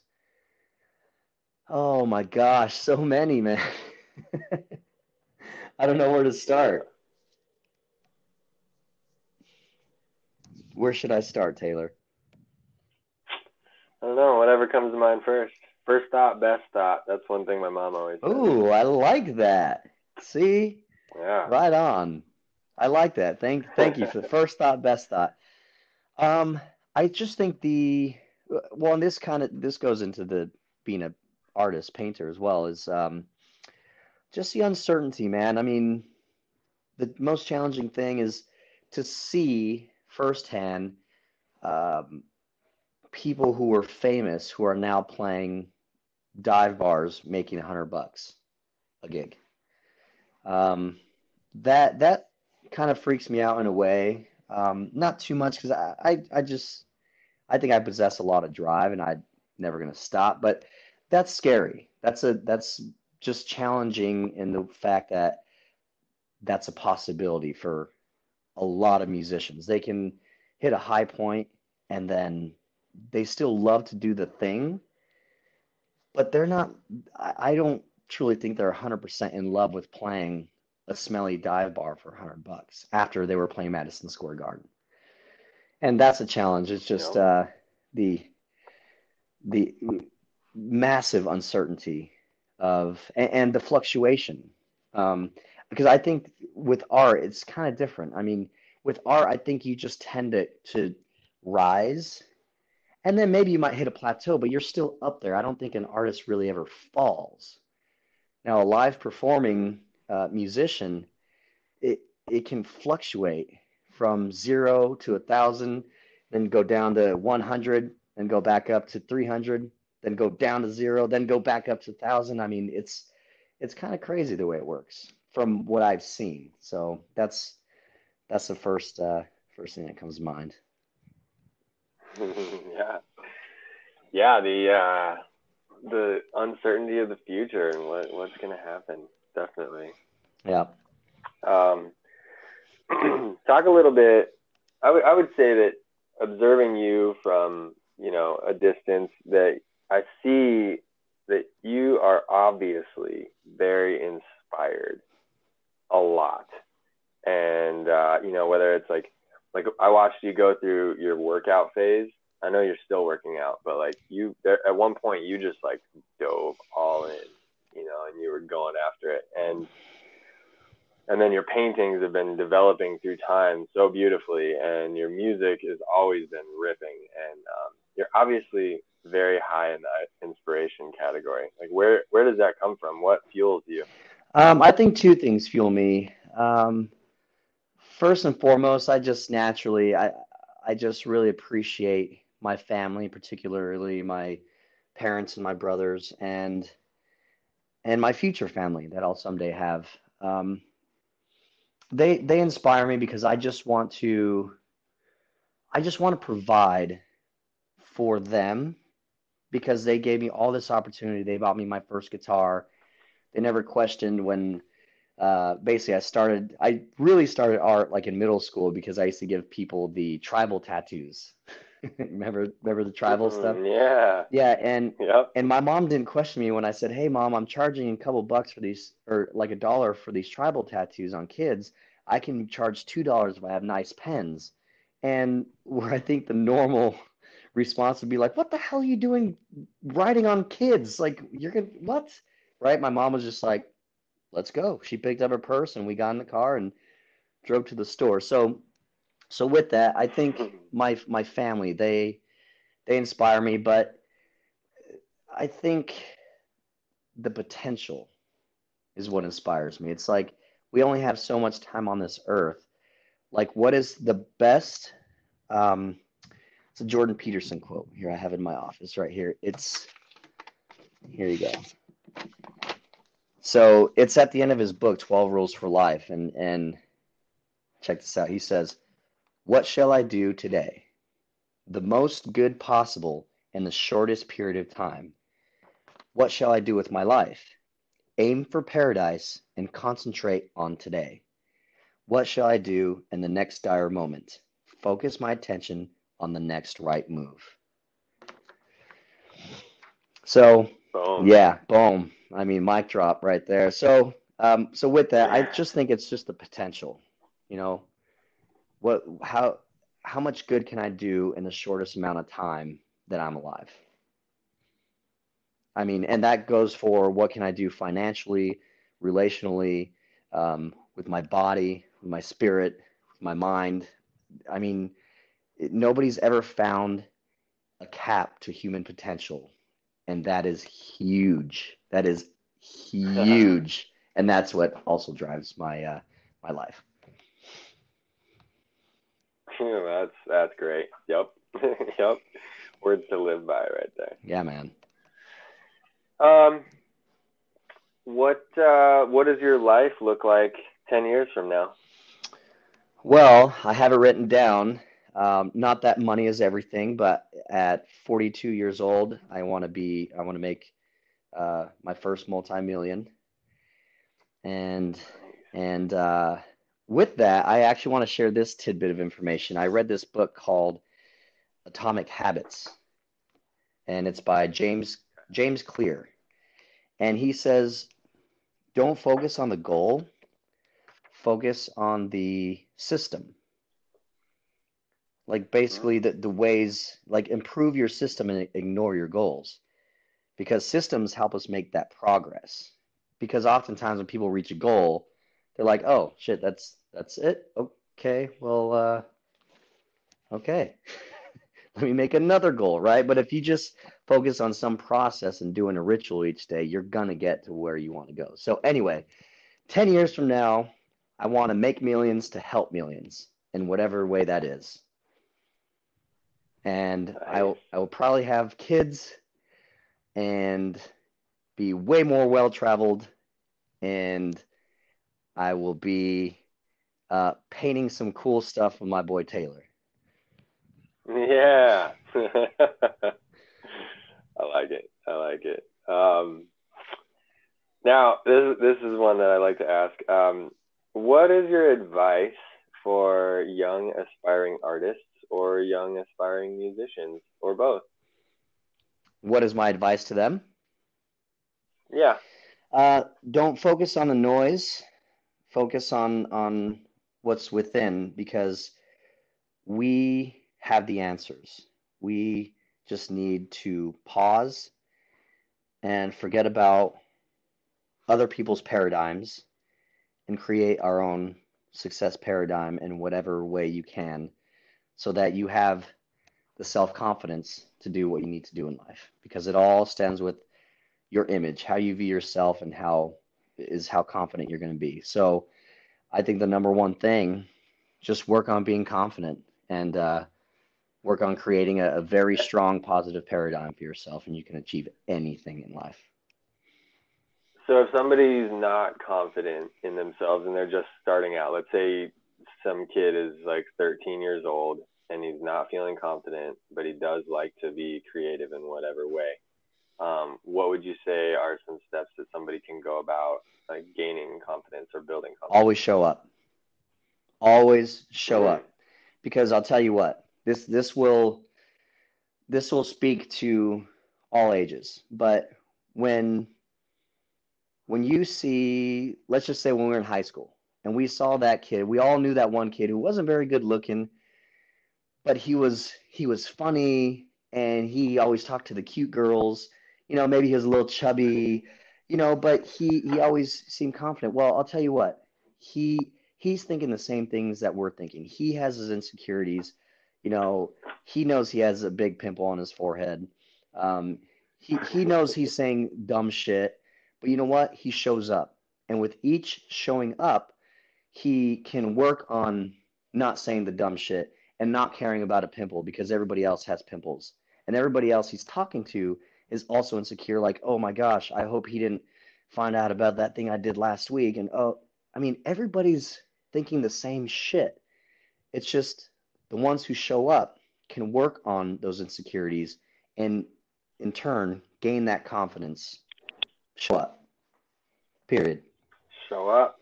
Oh my gosh, so many, man. I don't know where to start. Where should I start, Taylor? I don't know. Whatever comes to mind first. First thought, best thought. That's one thing my mom always. Ooh, I like that. See? Yeah. Right on. I like that. Thank thank you for the first thought, best thought. Um, I just think the well, and this kind of this goes into the being a artist, painter as well, is um just the uncertainty, man. I mean, the most challenging thing is to see firsthand um, people who were famous who are now playing dive bars making a hundred bucks a gig. Um, that that kind of freaks me out in a way. Um, not too much because I, I I just I think I possess a lot of drive and I'm never gonna stop. But that's scary. That's a that's just challenging in the fact that that's a possibility for a lot of musicians. They can hit a high point and then they still love to do the thing, but they're not, I I don't truly think they're 100% in love with playing a smelly dive bar for 100 bucks after they were playing Madison Square Garden. And that's a challenge. It's just uh, the the massive uncertainty of and, and the fluctuation. Um, because I think with art, it's kind of different. I mean, with art, I think you just tend to to rise, and then maybe you might hit a plateau, but you're still up there. I don't think an artist really ever falls. Now, a live performing uh, musician, it it can fluctuate from zero to a thousand, then go down to 100, then go back up to 300, then go down to zero, then go back up to 1,000. I mean, it's it's kind of crazy the way it works from what I've seen. So that's that's the first uh, first thing that comes to mind. yeah, yeah. The uh, the uncertainty of the future and what what's going to happen. Definitely. Yeah. Um, talk a little bit. I would I would say that observing you from you know a distance, that I see that you are obviously very inspired a lot, and uh, you know whether it's like like I watched you go through your workout phase. I know you're still working out, but like you there, at one point you just like dove all in, you know, and you were going after it, and and then your paintings have been developing through time so beautifully and your music has always been ripping. And um, you're obviously very high in the inspiration category. Like where where does that come from? What fuels you? Um, i think two things fuel me. Um, first and foremost i just naturally i i just really appreciate my family particularly my parents and my brothers and and my future family that i'll someday have um, they they inspire me because I just want to I just want to provide for them because they gave me all this opportunity. They bought me my first guitar. They never questioned when uh, basically I started I really started art like in middle school because I used to give people the tribal tattoos. remember remember the tribal Mm, stuff? yeah Yeah, and yep and my mom didn't question me when I said, "Hey, mom, I'm charging a couple bucks for these, or like a dollar for these tribal tattoos on kids. I can charge two dollars if I have nice pens." And where I think the normal response would be like, "What the hell are you doing writing on kids? Like, you're gonna what?" Right? My mom was just like, "Let's go." She picked up her purse and we got in the car and drove to the store. So, so with that, I think my my family they they inspire me, but I think the potential is what inspires me. It's like we only have so much time on this earth. Like, what is the best? Um, it's a Jordan Peterson quote. Here I have in my office right here. It's here you go. So it's at the end of his book, 12 Rules for Life. And, and check this out. He says, What shall I do today? The most good possible in the shortest period of time. What shall I do with my life? Aim for paradise and concentrate on today. What shall I do in the next dire moment? Focus my attention on the next right move. So, Boom. yeah, boom. I mean, mic drop right there. So, um, so with that, I just think it's just the potential. You know, what, how, how much good can I do in the shortest amount of time that I'm alive? I mean, and that goes for what can I do financially, relationally, um, with my body, with my spirit, with my mind. I mean, it, nobody's ever found a cap to human potential, and that is huge. That is huge, and that's what also drives my uh, my life. That's that's great yep yep words to live by right there Yeah, man. Um, what uh, what does your life look like ten years from now? Well, I have it written down. Um, not that money is everything, but at 42 years old, I want to be, I want to make uh, my first multi-million. And and uh, with that, I actually want to share this tidbit of information. I read this book called Atomic Habits, and it's by James James Clear. And he says, don't focus on the goal, focus on the system. Like basically the, the ways, like improve your system and ignore your goals. because systems help us make that progress. Because oftentimes when people reach a goal, they're like, "Oh shit, that's that's it. Okay, well, uh, okay, let me make another goal, right?" But if you just focus on some process and doing a ritual each day, you're gonna get to where you want to go. So anyway, ten years from now, I want to make millions to help millions in whatever way that is. And I will, I will probably have kids and be way more well traveled and I will be uh, painting some cool stuff with my boy Taylor. Yeah. I like it. I like it. Um, now, this this is one that I like to ask. Um, what is your advice for young aspiring artists or young aspiring musicians or both? What is my advice to them? Yeah. Uh, don't focus on the noise. Focus on on what's within because we have the answers. We just need to pause and forget about other people's paradigms and create our own success paradigm in whatever way you can so that you have the self confidence to do what you need to do in life because it all stands with your image, how you view yourself, and how is how confident you're going to be. So, I think the number one thing, just work on being confident and uh, work on creating a, a very strong positive paradigm for yourself, and you can achieve anything in life. So, if somebody's not confident in themselves and they're just starting out, let's say some kid is like 13 years old and he's not feeling confident, but he does like to be creative in whatever way. Um, what would you say are some steps that somebody can go about like gaining confidence or building confidence? Always show up. Always show mm-hmm. up. Because I'll tell you what, this this will this will speak to all ages. But when when you see, let's just say when we were in high school and we saw that kid, we all knew that one kid who wasn't very good looking but he was he was funny and he always talked to the cute girls. You know, maybe he was a little chubby, you know, but he he always seemed confident. Well, I'll tell you what, he he's thinking the same things that we're thinking. He has his insecurities. You know, he knows he has a big pimple on his forehead. Um, he he knows he's saying dumb shit, but you know what? He shows up, and with each showing up, he can work on not saying the dumb shit and not caring about a pimple because everybody else has pimples. And everybody else he's talking to is also insecure, like, oh my gosh, I hope he didn't find out about that thing I did last week. And oh, I mean, everybody's thinking the same shit. It's just the ones who show up can work on those insecurities and in turn gain that confidence. Show up. Period. Show up.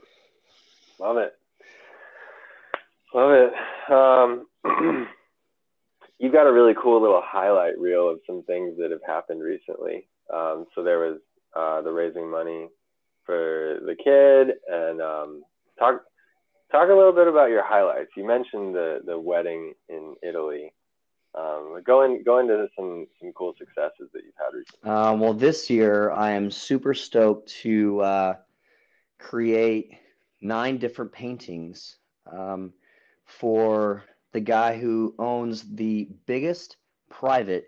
Love it. Love it. Um, you've got a really cool little highlight reel of some things that have happened recently. Um, so there was uh, the raising money for the kid, and um, talk talk a little bit about your highlights. You mentioned the the wedding in Italy. Um, go, in, go into some some cool successes that you've had recently. Um, well, this year I am super stoked to uh, create nine different paintings um, for the guy who owns the biggest private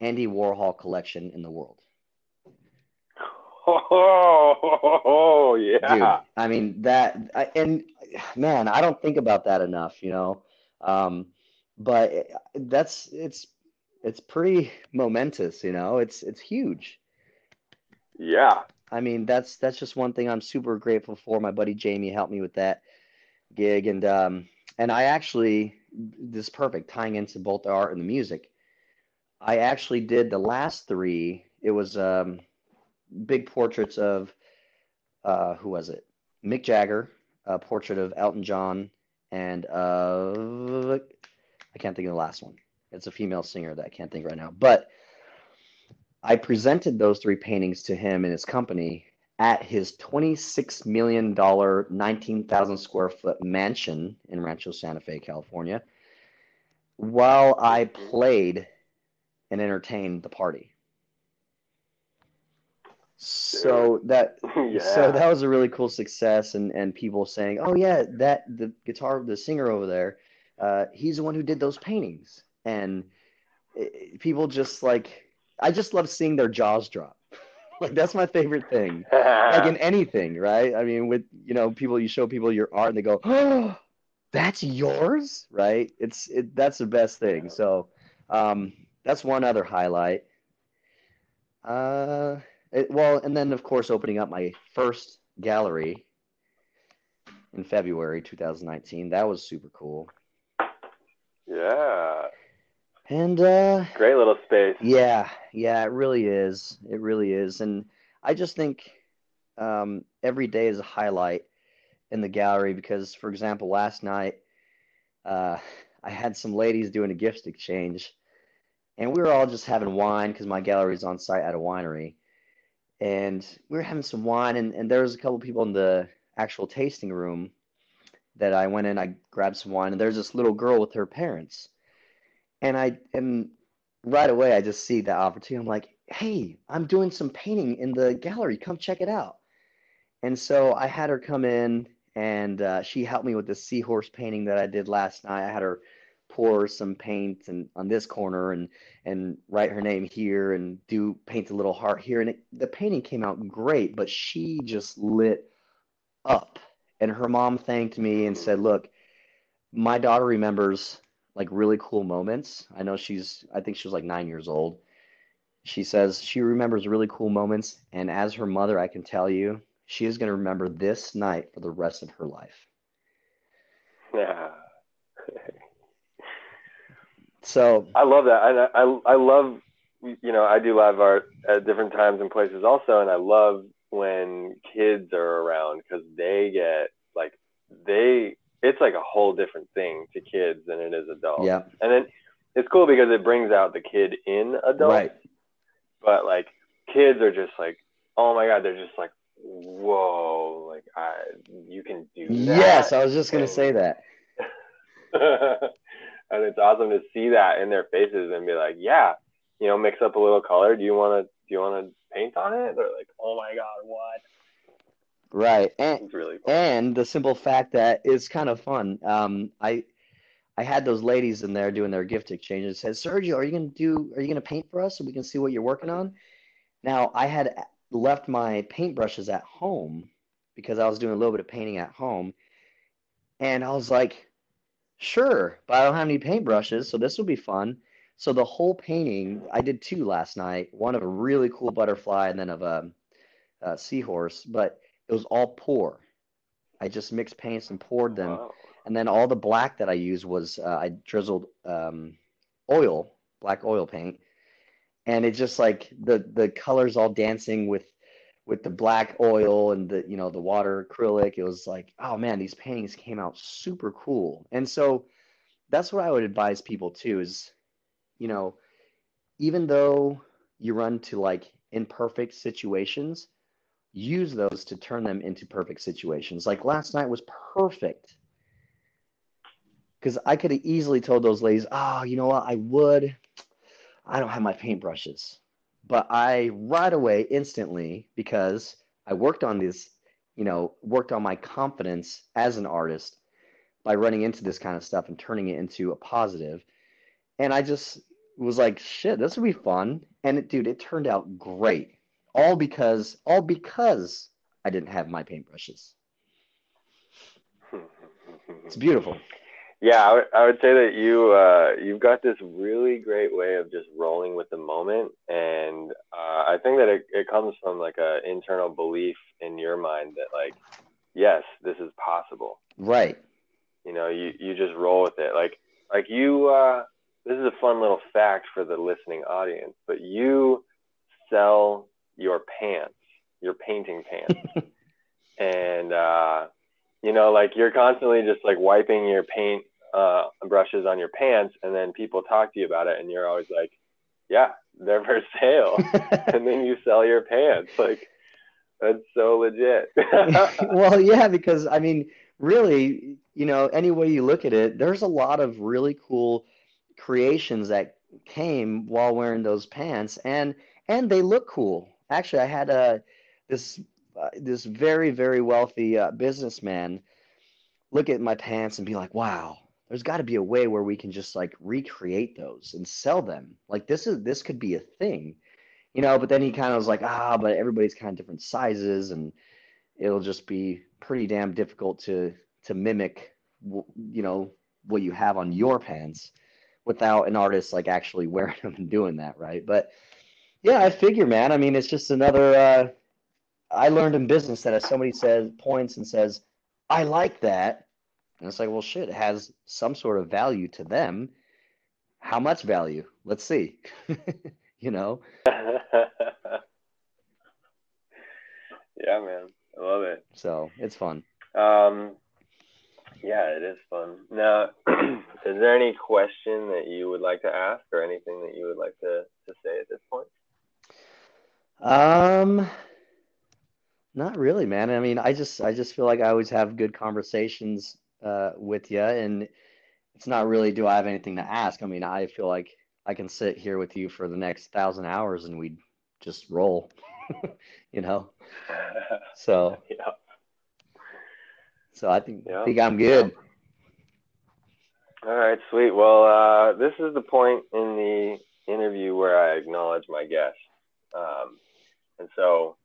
Andy Warhol collection in the world. Oh, yeah. Dude, I mean that, and man, I don't think about that enough, you know. Um, but that's it's it's pretty momentous, you know. It's it's huge. Yeah. I mean, that's that's just one thing I'm super grateful for. My buddy Jamie helped me with that gig, and um, and I actually this perfect tying into both the art and the music. I actually did the last three. It was um, big portraits of uh, who was it? Mick Jagger, a portrait of Elton John, and uh, I can't think of the last one. It's a female singer that I can't think right now. But I presented those three paintings to him and his company at his $26 million, 19,000 square foot mansion in Rancho Santa Fe, California, while I played and entertained the party. So that yeah. so that was a really cool success, and and people saying, "Oh yeah, that the guitar, the singer over there, uh, he's the one who did those paintings." And it, people just like, I just love seeing their jaws drop. like that's my favorite thing. Like in anything, right? I mean, with you know, people you show people your art and they go, "Oh, that's yours," right? It's it that's the best thing. So, um, that's one other highlight. Uh, it, well, and then of course opening up my first gallery in February 2019. That was super cool. yeah. And uh, Great little space. yeah, yeah, it really is. It really is. And I just think um, every day is a highlight in the gallery because, for example, last night uh, I had some ladies doing a gift exchange, and we were all just having wine because my gallery is on site at a winery. And we were having some wine, and, and there was a couple people in the actual tasting room that I went in, I grabbed some wine, and there's this little girl with her parents. And I and right away I just see that opportunity. I'm like, hey, I'm doing some painting in the gallery. Come check it out. And so I had her come in and uh, she helped me with the seahorse painting that I did last night. I had her pour some paint and on this corner and and write her name here and do paint a little heart here. And it, the painting came out great, but she just lit up. And her mom thanked me and said, look, my daughter remembers like really cool moments. I know she's, I think she was like nine years old. She says she remembers really cool moments. And as her mother, I can tell you, she is going to remember this night for the rest of her life. Yeah. So, I love that. I, I I love you know I do live art at different times and places also, and I love when kids are around because they get it's like a whole different thing to kids than it is adults. yeah, And then it's cool because it brings out the kid in adults. right. But like kids are just like, oh my god, they're just like, whoa, like I you can do that. Yes, I was just going to say that. and it's awesome to see that in their faces and be like, yeah, you know, mix up a little color. Do you want to? Do you want to paint on it? They're like, oh my god, what? Right. And really cool. and the simple fact that it's kind of fun. Um, I I had those ladies in there doing their gift exchange and said, Sergio, are you gonna do are you gonna paint for us so we can see what you're working on? Now I had left my paintbrushes at home because I was doing a little bit of painting at home, and I was like, sure, but I don't have any paintbrushes, so this will be fun. So the whole painting, I did two last night, one of a really cool butterfly and then of a, a seahorse, but it was all pour. I just mixed paints and poured them. Wow. And then all the black that I used was uh, I drizzled um, oil, black oil paint, and it just like the the colors all dancing with with the black oil and the you know the water acrylic. It was like, oh man, these paintings came out super cool. And so that's what I would advise people too is, you know, even though you run to like imperfect situations, use those to turn them into perfect situations. Like last night was perfect. Because I could have easily told those ladies, oh, you know what, I would. I don't have my paintbrushes. But I right away, instantly, because I worked on this, you know, worked on my confidence as an artist by running into this kind of stuff and turning it into a positive. And I just was like, shit, this would be fun. And it, dude, it turned out great. All because, all because I didn't have my paintbrushes. It's beautiful. Yeah, I would, would say that you uh, you've got this really great way of just rolling with the moment, and uh, I think that it, it comes from like a internal belief in your mind that like, yes, this is possible. Right. You know, you you just roll with it. Like like you. Uh, this is a fun little fact for the listening audience, but you sell your pants, your painting pants, and uh, you know, like you're constantly just like wiping your paint uh, brushes on your pants, and then people talk to you about it, and you're always like, "Yeah, they're for sale," and then you sell your pants. Like that's so legit. well, yeah, because I mean, really, you know, any way you look at it, there's a lot of really cool creations that came while wearing those pants, and and they look cool. Actually, I had a this uh, this very very wealthy uh, businessman look at my pants and be like, "Wow, there's got to be a way where we can just like recreate those and sell them. Like this is this could be a thing." You know, but then he kind of was like, "Ah, but everybody's kind of different sizes and it'll just be pretty damn difficult to to mimic you know what you have on your pants without an artist like actually wearing them and doing that right but yeah i figure man i mean it's just another uh, i learned in business that if somebody says points and says i like that and it's like well shit it has some sort of value to them how much value let's see you know yeah man I love it. So it's fun. Um, yeah, it is fun. Now, is there any question that you would like to ask, or anything that you would like to to say at this point? Um, not really, man. I mean, I just I just feel like I always have good conversations uh, with you, and it's not really do I have anything to ask. I mean, I feel like I can sit here with you for the next thousand hours, and we'd just roll. you know. So yeah. So I think yeah. think I'm good. All right, sweet. Well, uh, this is the point in the interview where I acknowledge my guest. Um, and so,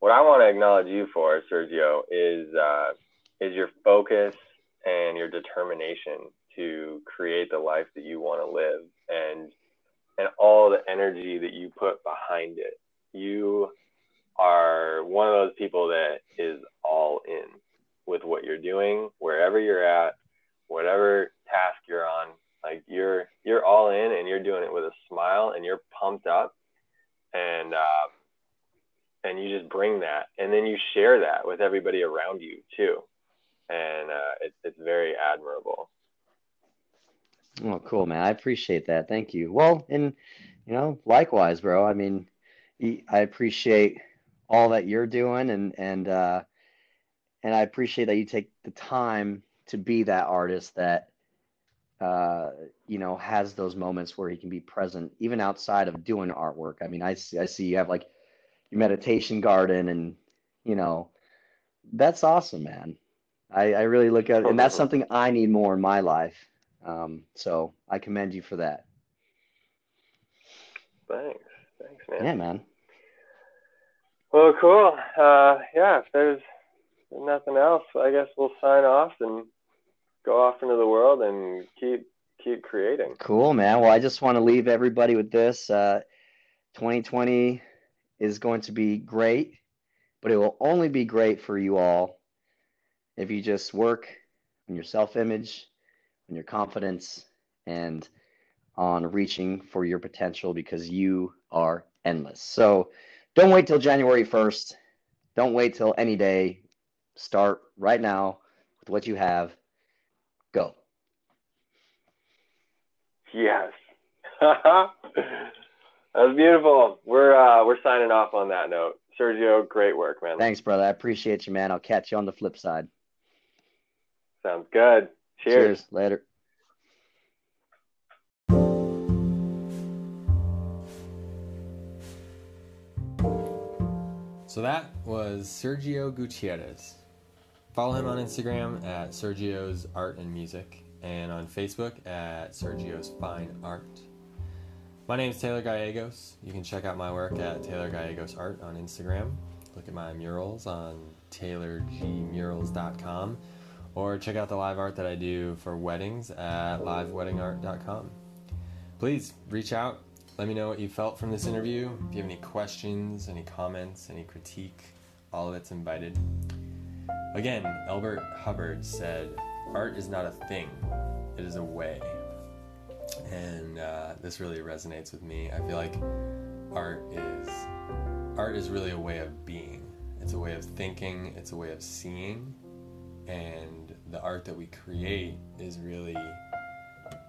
what I want to acknowledge you for, Sergio, is uh, is your focus and your determination to create the life that you want to live, and and all the energy that you put behind it. You are one of those people that is all in with what you're doing, wherever you're at, whatever task you're on. Like you're you're all in and you're doing it with a smile and you're pumped up and uh, and you just bring that and then you share that with everybody around you too. And uh, it, it's very admirable. well cool, man. I appreciate that. Thank you. Well, and you know, likewise, bro. I mean, I appreciate all that you're doing and and uh, and I appreciate that you take the time to be that artist that uh, you know has those moments where he can be present even outside of doing artwork. I mean, I see I see you have like your meditation garden and you know that's awesome, man. I, I really look at it, and that's something I need more in my life. Um, so I commend you for that. Thanks. Thanks, man. Yeah, man. Well, cool. Uh, yeah, if there's nothing else, I guess we'll sign off and go off into the world and keep keep creating. Cool, man. Well, I just want to leave everybody with this. Uh, 2020 is going to be great, but it will only be great for you all if you just work on your self image, on your confidence, and on reaching for your potential because you are endless. So, don't wait till January 1st. Don't wait till any day. Start right now with what you have. Go. Yes. That's beautiful. We're uh, we're signing off on that note. Sergio, great work, man. Thanks, brother. I appreciate you, man. I'll catch you on the flip side. Sounds good. Cheers. Cheers. Later. So that was Sergio Gutierrez. Follow him on Instagram at Sergio's Art and Music and on Facebook at Sergio's Fine Art. My name is Taylor Gallegos. You can check out my work at Taylor Gallegos Art on Instagram. Look at my murals on taylorgmurals.com or check out the live art that I do for weddings at liveweddingart.com. Please reach out, let me know what you felt from this interview. If you have any questions, any comments, any critique, all of it's invited. Again, Elbert Hubbard said, Art is not a thing, it is a way. And uh, this really resonates with me. I feel like art is art is really a way of being. It's a way of thinking, it's a way of seeing, and the art that we create is really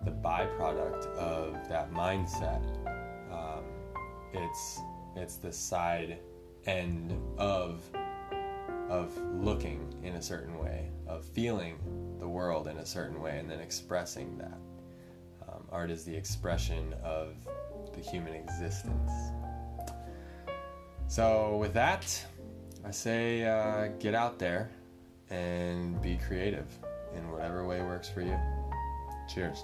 the byproduct of that mindset. Um, it's it's the side end of of looking in a certain way, of feeling the world in a certain way, and then expressing that. Art is the expression of the human existence. So, with that, I say uh, get out there and be creative in whatever way works for you. Cheers.